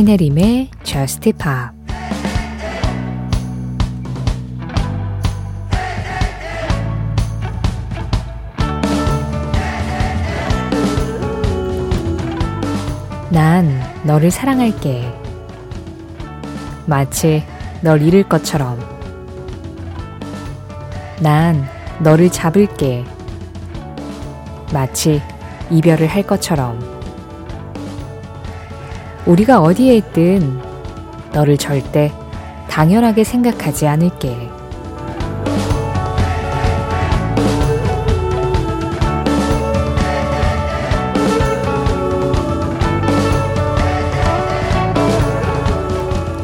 신혜림의 Just Pop 난 너를 사랑할게. 마치 널 잃을 것처럼. 난 너를 잡을게. 마치 이별을 할 것처럼. 우리가 어디에 있든 너를 절대 당연하게 생각하지 않을게.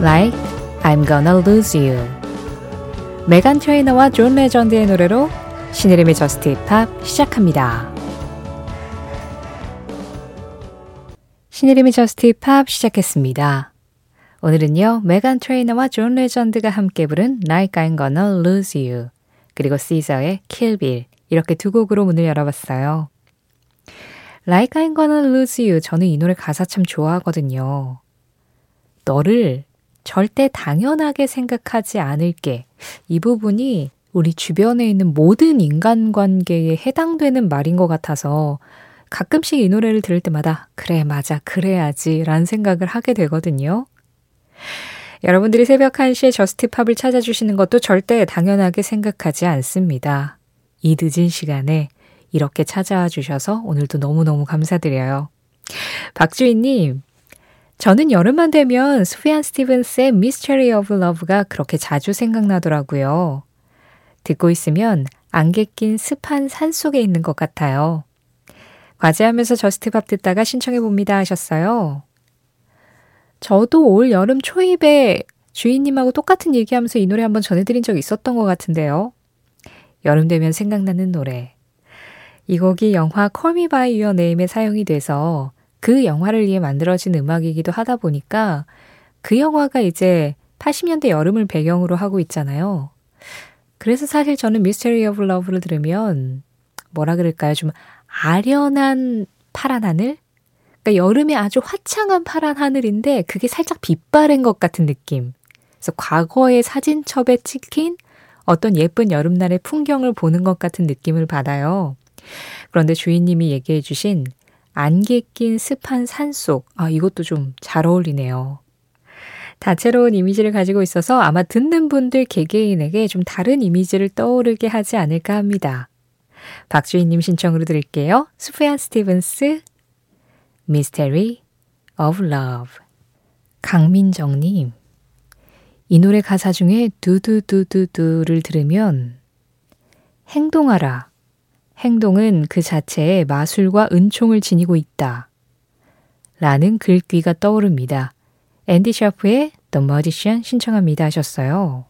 Like I'm Gonna Lose You. 메간 트레이너와 존 레전드의 노래로 신혜림의 Just Pop 시작합니다. 신혜림의 Just Pop 시작했습니다. 오늘은요, 메간 트레이너와 존 레전드가 함께 부른 Like I'm Gonna Lose You 그리고 SZA의 Kill Bill 이렇게 두 곡으로 문을 열어봤어요. Like I'm Gonna Lose You 저는 이 노래 가사 참 좋아하거든요. 너를 절대 당연하게 생각하지 않을게. 이 부분이 우리 주변에 있는 모든 인간관계에 해당되는 말인 것 같아서 가끔씩 이 노래를 들을 때마다 그래, 맞아, 그래야지 라는 생각을 하게 되거든요. 여러분들이 새벽 1시에 저스트팝을 찾아주시는 것도 절대 당연하게 생각하지 않습니다. 이 늦은 시간에 이렇게 찾아와 주셔서 오늘도 너무너무 감사드려요. 박주희님, 저는 여름만 되면 스피안 스티븐스의 Mystery of Love가 그렇게 자주 생각나더라고요. 듣고 있으면 안개 낀 습한 산 속에 있는 것 같아요. 과제하면서 저스트밥 듣다가 신청해 봅니다 하셨어요. 저도 올 여름 초입에 주인님하고 똑같은 얘기하면서 이 노래 한번 전해드린 적 있었던 것 같은데요. 여름 되면 생각나는 노래. 이 곡이 영화 Me By Your Name에 사용이 돼서 그 영화를 위해 만들어진 음악이기도 하다 보니까 그 영화가 이제 80년대 여름을 배경으로 하고 있잖아요. 그래서 사실 저는 Mystery of Love를 들으면 뭐라 그럴까요? 좀 아련한 파란 하늘? 그러니까 여름에 아주 화창한 파란 하늘인데 그게 살짝 빛바랜 것 같은 느낌. 그래서 과거의 사진첩에 찍힌 어떤 예쁜 여름날의 풍경을 보는 것 같은 느낌을 받아요. 그런데 주인님이 얘기해 주신 안개 낀 습한 산속. 아, 이것도 좀 잘 어울리네요. 다채로운 이미지를 가지고 있어서 아마 듣는 분들 개개인에게 좀 다른 이미지를 떠오르게 하지 않을까 합니다. 박주희님 신청으로 드릴게요. 스프얀 스티븐스, Mystery of Love. 강민정님, 이 노래 가사 중에 두두두두두를 들으면 행동하라. 행동은 그 자체에 마술과 은총을 지니고 있다. 라는 글귀가 떠오릅니다. 앤디 샤프의 The Magician 신청합니다 하셨어요.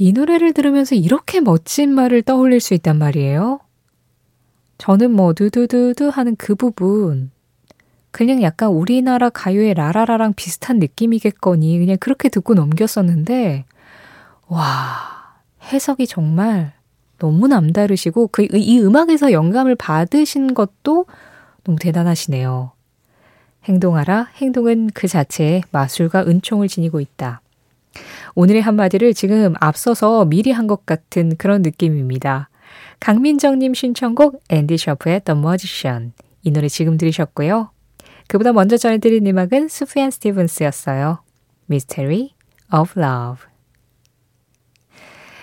이 노래를 들으면서 이렇게 멋진 말을 떠올릴 수 있단 말이에요. 저는 뭐 두두두두 하는 그 부분 그냥 약간 우리나라 가요의 라라라랑 비슷한 느낌이겠거니 그냥 그렇게 듣고 넘겼었는데 와 해석이 정말 너무 남다르시고 그 이 음악에서 영감을 받으신 것도 너무 대단하시네요. 행동하라. 행동은 그 자체에 마술과 은총을 지니고 있다. 오늘의 한마디를 지금 앞서서 미리 한 것 같은 그런 느낌입니다. 강민정님 신청곡 앤디 셔프의 The Magician. 이 노래 지금 들으셨고요. 그보다 먼저 전해드린 음악은 수피안 스티븐스였어요. Mystery of Love.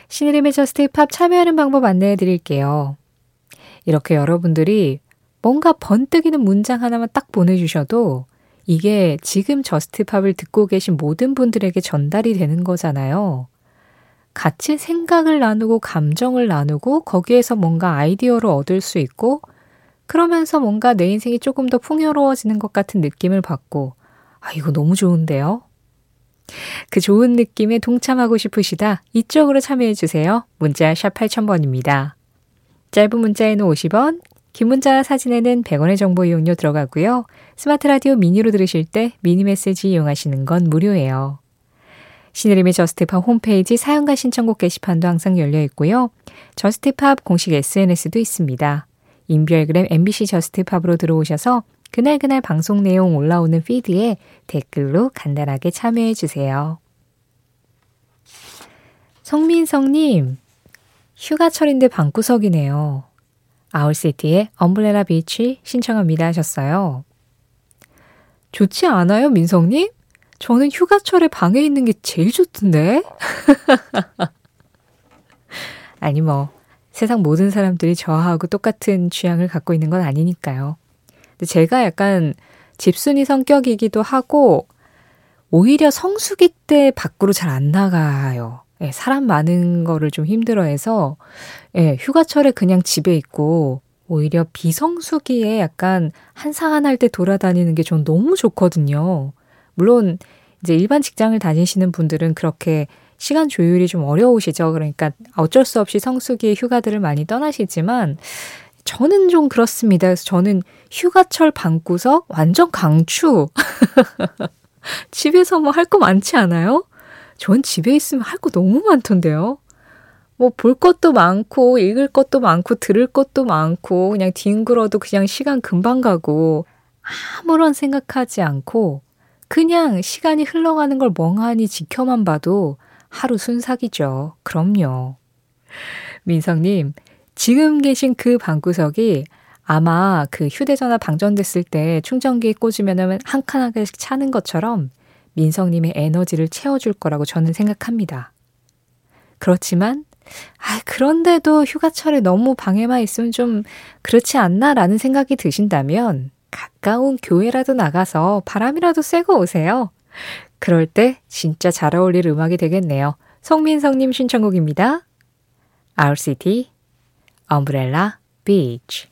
신혜림의 Just Pop 참여하는 방법 안내해 드릴게요. 이렇게 여러분들이 뭔가 번뜩이는 문장 하나만 딱 보내주셔도 이게 지금 저스트 팝을 듣고 계신 모든 분들에게 전달이 되는 거잖아요. 같이 생각을 나누고 감정을 나누고 거기에서 뭔가 아이디어를 얻을 수 있고 그러면서 뭔가 내 인생이 조금 더 풍요로워지는 것 같은 느낌을 받고 아, 이거 너무 좋은데요? 그 좋은 느낌에 동참하고 싶으시다. 이쪽으로 참여해 주세요. 문자 샵 8000번입니다. 짧은 문자에는 50원, 긴 문자 사진에는 100원의 정보 이용료 들어가고요. 스마트 라디오 미니로 들으실 때 미니 메시지 이용하시는 건 무료예요. 신혜림의 Just Pop 홈페이지 사연과 신청곡 게시판도 항상 열려 있고요. Just Pop 공식 SNS도 있습니다. 인별그램 MBC Just Pop으로 들어오셔서 그날그날 방송 내용 올라오는 피드에 댓글로 간단하게 참여해 주세요. 성민성님, 휴가철인데 방구석이네요. 아울시티의 엄블레라 비치 신청합니다 하셨어요. 좋지 않아요, 민성님? 저는 휴가철에 방에 있는 게 제일 좋던데? 아니, 뭐, 세상 모든 사람들이 저하고 똑같은 취향을 갖고 있는 건 아니니까요. 근데 제가 약간 집순이 성격이기도 하고, 오히려 성수기 때 밖으로 잘 안 나가요. 예, 사람 많은 거를 좀 힘들어 해서, 예, 휴가철에 그냥 집에 있고, 오히려 비성수기에 약간 한산할 때 돌아다니는 게 전 너무 좋거든요. 물론, 이제 일반 직장을 다니시는 분들은 그렇게 시간 조율이 좀 어려우시죠. 그러니까 어쩔 수 없이 성수기에 휴가들을 많이 떠나시지만, 저는 좀 그렇습니다. 그래서 저는 휴가철 방구석 완전 강추. 집에서 뭐 할 거 많지 않아요? 전 집에 있으면 할 거 너무 많던데요. 뭐 볼 것도 많고 읽을 것도 많고 들을 것도 많고 그냥 뒹굴어도 그냥 시간 금방 가고 아무런 생각하지 않고 그냥 시간이 흘러가는 걸 멍하니 지켜만 봐도 하루 순삭이죠. 그럼요. 민성님, 지금 계신 그 방구석이 아마 그 휴대전화 방전됐을 때 충전기에 꽂으면 한 칸 한 칸씩 차는 것처럼 민성님의 에너지를 채워줄 거라고 저는 생각합니다. 그렇지만, 아, 그런데도 휴가철에 너무 방에만 있으면 좀 그렇지 않나라는 생각이 드신다면 가까운 교회라도 나가서 바람이라도 쐬고 오세요. 그럴 때 진짜 잘 어울릴 음악이 되겠네요. 송민성님 신청곡입니다. Our City, Umbrella Beach.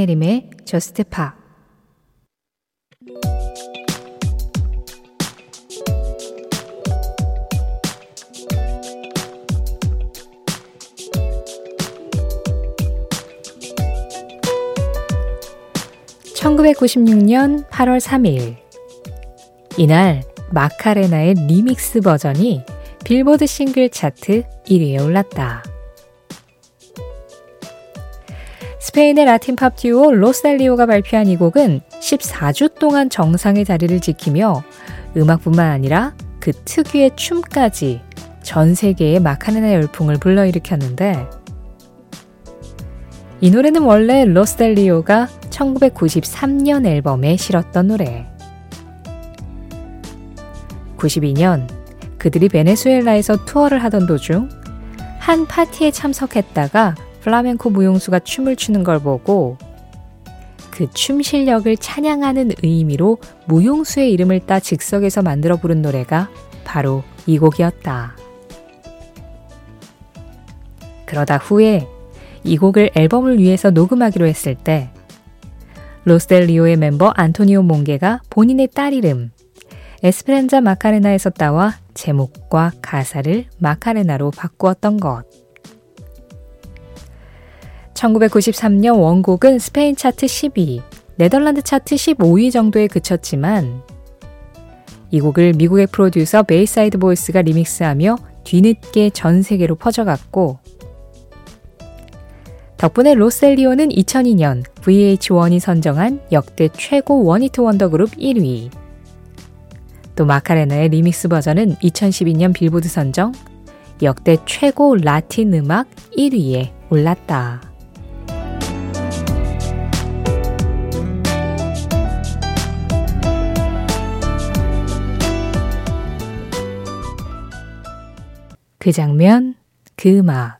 신혜림의 저스트 파 1996년 8월 3일. 이날 마카레나의 리믹스 버전이 빌보드 싱글 차트 1위에 올랐다. 스페인의 라틴 팝 듀오 로스 델 리오가 발표한 이 곡은 14주 동안 정상의 자리를 지키며 음악뿐만 아니라 그 특유의 춤까지 전 세계의 마카레나 열풍을 불러일으켰는데 이 노래는 원래 로스델리오가 1993년 앨범에 실었던 노래. 92년 그들이 베네수엘라에서 투어를 하던 도중 한 파티에 참석했다가 플라멘코 무용수가 춤을 추는 걸 보고 그 춤 실력을 찬양하는 의미로 무용수의 이름을 따 즉석에서 만들어 부른 노래가 바로 이 곡이었다. 그러다 후에 이 곡을 앨범을 위해서 녹음하기로 했을 때 로스델리오의 멤버 안토니오 몽게가 본인의 딸 이름 에스페란자 마카레나에서 따와 제목과 가사를 마카레나로 바꾸었던 것. 1993년 원곡은 스페인 차트 12, 네덜란드 차트 15위 정도에 그쳤지만 이 곡을 미국의 프로듀서 베이사이드 보이스가 리믹스하며 뒤늦게 전 세계로 퍼져갔고 덕분에 로셀리오는 2002년 VH1이 선정한 역대 최고 원히트 원더 그룹 1위. 또 마카레나의 리믹스 버전은 2012년 빌보드 선정 역대 최고 라틴 음악 1위에 올랐다. 그 장면, 그 음악.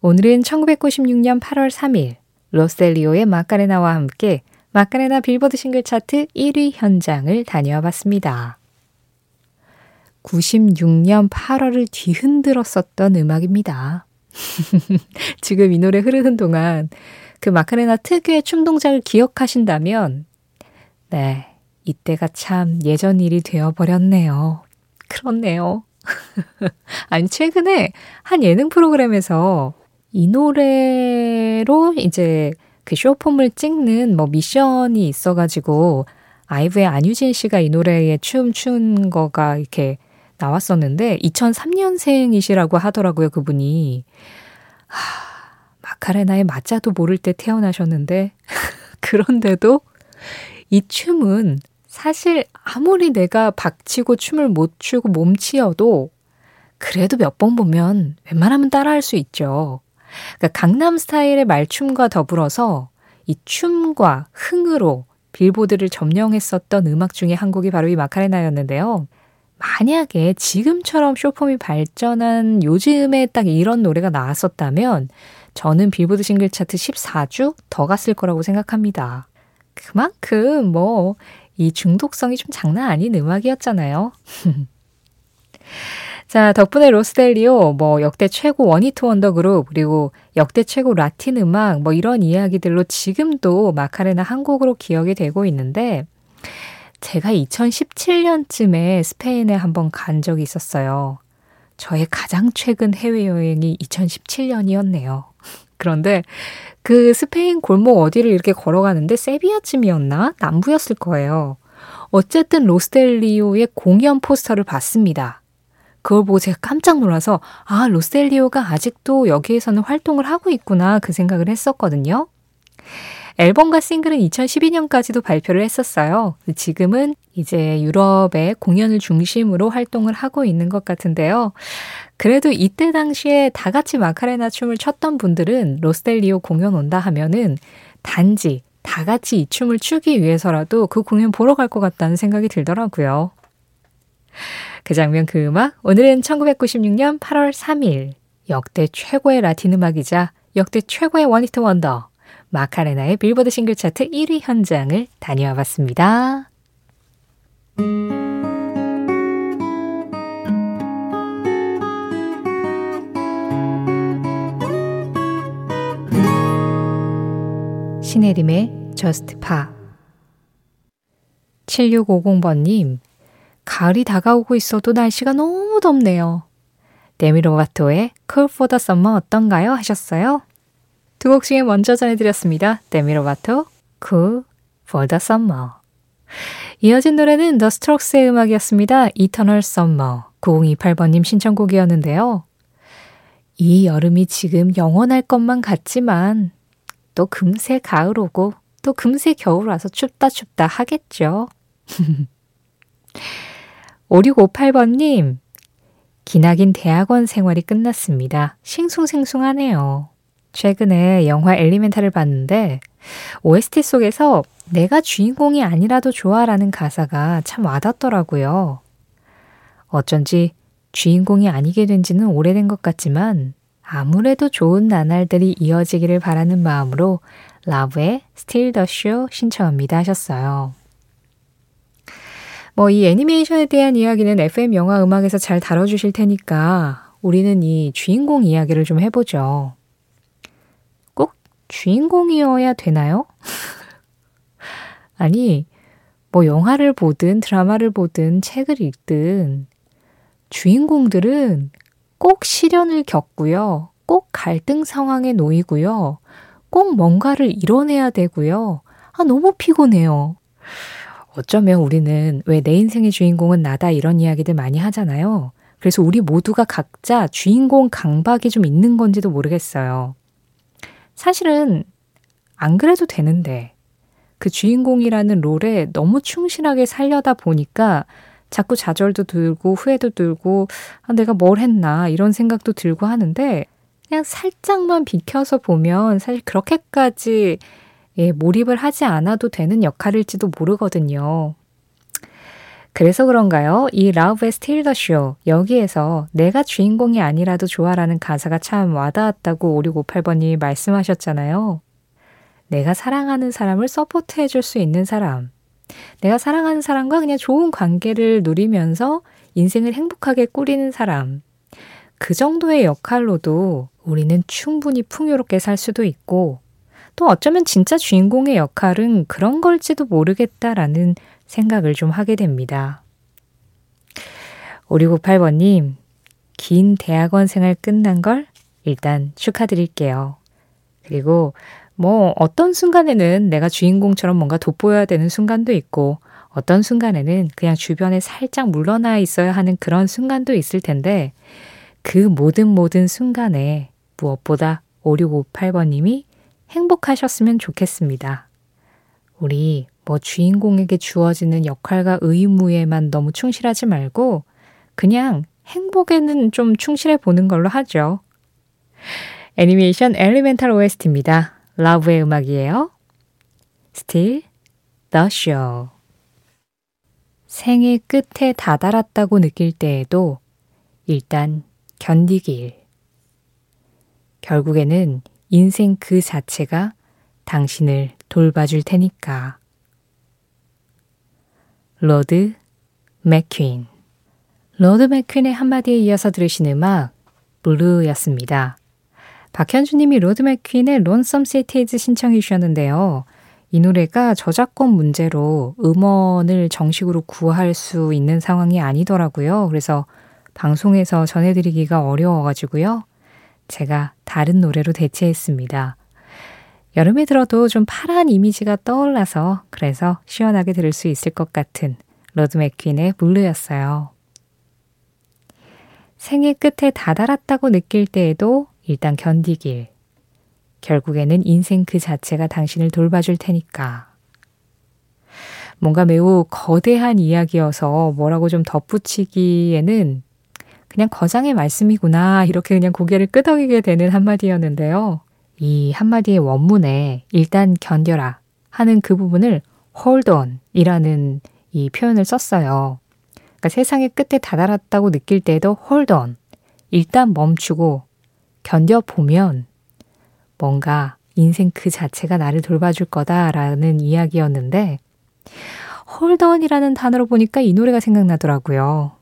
오늘은 1996년 8월 3일 로셀리오의 마카레나와 함께 마카레나 빌보드 싱글 차트 1위 현장을 다녀와 봤습니다. 96년 8월을 뒤흔들었었던 음악입니다. 지금 이 노래 흐르는 동안 그 마카레나 특유의 춤 동작을 기억하신다면, 네, 이때가 참 예전 일이 되어버렸네요. 그렇네요. 아니, 최근에 한 예능 프로그램에서 이 노래로 이제 그 쇼폼을 찍는 뭐 미션이 있어가지고 아이브의 안유진 씨가 이 노래에 춤 춘 거가 이렇게 나왔었는데 2003년생이시라고 하더라고요, 그분이. 하, 마카레나의 맞자도 모를 때 태어나셨는데 그런데도 이 춤은 사실 아무리 내가 박치고 춤을 못 추고 몸치어도 그래도 몇 번 보면 웬만하면 따라할 수 있죠. 그러니까 강남 스타일의 말춤과 더불어서 이 춤과 흥으로 빌보드를 점령했었던 음악 중에 한 곡이 바로 이 마카레나였는데요. 만약에 지금처럼 쇼폼이 발전한 요즘에 딱 이런 노래가 나왔었다면 저는 빌보드 싱글 차트 14주 더 갔을 거라고 생각합니다. 그만큼 뭐 이 중독성이 좀 장난 아닌 음악이었잖아요. 자, 덕분에 로스델리오, 뭐, 역대 최고 원히트 원더 그룹, 그리고 역대 최고 라틴 음악, 뭐, 이런 이야기들로 지금도 마카레나 한 곡으로 기억이 되고 있는데, 제가 2017년쯤에 스페인에 한번 간 적이 있었어요. 저의 가장 최근 해외여행이 2017년이었네요. 그런데 그 스페인 골목 어디를 이렇게 걸어가는데 세비야쯤이었나? 남부였을 거예요. 어쨌든 로스델리오의 공연 포스터를 봤습니다. 그걸 보고 제가 깜짝 놀라서 아, 로스델리오가 아직도 여기에서는 활동을 하고 있구나 그 생각을 했었거든요. 앨범과 싱글은 2012년까지도 발표를 했었어요. 지금은 이제 유럽의 공연을 중심으로 활동을 하고 있는 것 같은데요. 그래도 이때 당시에 다 같이 마카레나 춤을 췄던 분들은 로스델리오 공연 온다 하면은 단지 다 같이 이 춤을 추기 위해서라도 그 공연 보러 갈 것 같다는 생각이 들더라고요. 그 장면 그 음악. 오늘은 1996년 8월 3일. 역대 최고의 라틴 음악이자 역대 최고의 원히트 원더. 마카레나의 빌보드 싱글 차트 1위 현장을 다녀와 봤습니다. 신혜림의 Just Pa. 7650번님 가을이 다가오고 있어도 날씨가 너무 덥네요. 데미로바토의 Cool for the Summer 어떤가요? 하셨어요. 두 곡 중에 먼저 전해드렸습니다. 데미로바토, Cool for the Summer. 이어진 노래는 The Strokes의 음악이었습니다. Eternal Summer. 9028번님 신청곡이었는데요. 이 여름이 지금 영원할 것만 같지만 또 금세 가을 오고 또 금세 겨울 와서 춥다 춥다 하겠죠. 5658번님, 기나긴 대학원 생활이 끝났습니다. 싱숭생숭하네요. 최근에 영화 엘리멘탈을 봤는데 OST 속에서 내가 주인공이 아니라도 좋아라는 가사가 참 와닿더라고요. 어쩐지 주인공이 아니게 된 지는 오래된 것 같지만 아무래도 좋은 나날들이 이어지기를 바라는 마음으로 라브의 the Show 신청합니다 하셨어요. 뭐 이 애니메이션에 대한 이야기는 FM 영화 음악에서 잘 다뤄주실 테니까 우리는 이 주인공 이야기를 좀 해보죠. 주인공이어야 되나요? 아니, 뭐 영화를 보든 드라마를 보든 책을 읽든 주인공들은 꼭 시련을 겪고요. 꼭 갈등 상황에 놓이고요. 꼭 뭔가를 이뤄내야 되고요. 아, 너무 피곤해요. 어쩌면 우리는 왜 내 인생의 주인공은 나다 이런 이야기들 많이 하잖아요. 그래서 우리 모두가 각자 주인공 강박이 좀 있는 건지도 모르겠어요. 사실은 안 그래도 되는데 그 주인공이라는 role에 너무 충실하게 살려다 보니까 자꾸 좌절도 들고 후회도 들고 아, 내가 뭘 했나 이런 생각도 들고 하는데 그냥 살짝만 비켜서 보면 사실 그렇게까지 예, 몰입을 하지 않아도 되는 역할일지도 모르거든요. 그래서 그런가요? 이 라우브의 Steal The Show 여기에서 내가 주인공이 아니라도 좋아라는 가사가 참 와닿았다고 5658번이 말씀하셨잖아요. 내가 사랑하는 사람을 support 해 줄 수 있는 사람. 내가 사랑하는 사람과 그냥 좋은 관계를 누리면서 인생을 행복하게 꾸리는 사람. 그 정도의 역할로도 우리는 충분히 풍요롭게 살 수도 있고, 또 어쩌면 진짜 주인공의 역할은 그런 걸지도 모르겠다라는 생각을 좀 하게 됩니다. 5698번님, 긴 대학원 생활 끝난 걸 일단 축하드릴게요. 그리고 뭐 어떤 순간에는 내가 주인공처럼 뭔가 돋보여야 되는 순간도 있고 어떤 순간에는 그냥 주변에 살짝 물러나 있어야 하는 그런 순간도 있을 텐데 그 모든 모든 순간에 무엇보다 5658번님이 행복하셨으면 좋겠습니다. 우리 뭐 주인공에게 주어지는 역할과 의무에만 너무 충실하지 말고 그냥 행복에는 좀 충실해 보는 걸로 하죠. 애니메이션 엘리멘탈 OST입니다. 러브의 음악이에요. Still the show. 생의 끝에 다다랐다고 느낄 때에도 일단 견디길. 결국에는 인생 그 자체가 당신을 돌봐줄 테니까. 로드 맥퀸. 로드 맥퀸의 한마디에 이어서 들으신 음악, Blue였습니다. 박현주님이 로드 맥퀸의 Lonesome Cities 신청해 주셨는데요. 이 노래가 저작권 문제로 음원을 정식으로 구할 수 있는 상황이 아니더라고요. 그래서 방송에서 전해드리기가 어려워가지고요. 제가 다른 노래로 대체했습니다. 여름에 들어도 좀 파란 이미지가 떠올라서 그래서 시원하게 들을 수 있을 것 같은 로드 맥퀸의 Blue였어요. 생의 끝에 다다랐다고 느낄 때에도 일단 견디길. 결국에는 인생 그 자체가 당신을 돌봐줄 테니까. 뭔가 매우 거대한 이야기여서 뭐라고 좀 덧붙이기에는 그냥 거장의 말씀이구나. 이렇게 그냥 고개를 끄덕이게 되는 한마디였는데요. 이 한마디의 원문에 일단 견뎌라 하는 그 부분을 hold on 이라는 이 표현을 썼어요. 그러니까 세상의 끝에 다다랐다고 느낄 때도 hold on. 일단 멈추고 견뎌보면 뭔가 인생 그 자체가 나를 돌봐줄 거다라는 이야기였는데 on이라는 단어로 보니까 이 노래가 생각나더라고요.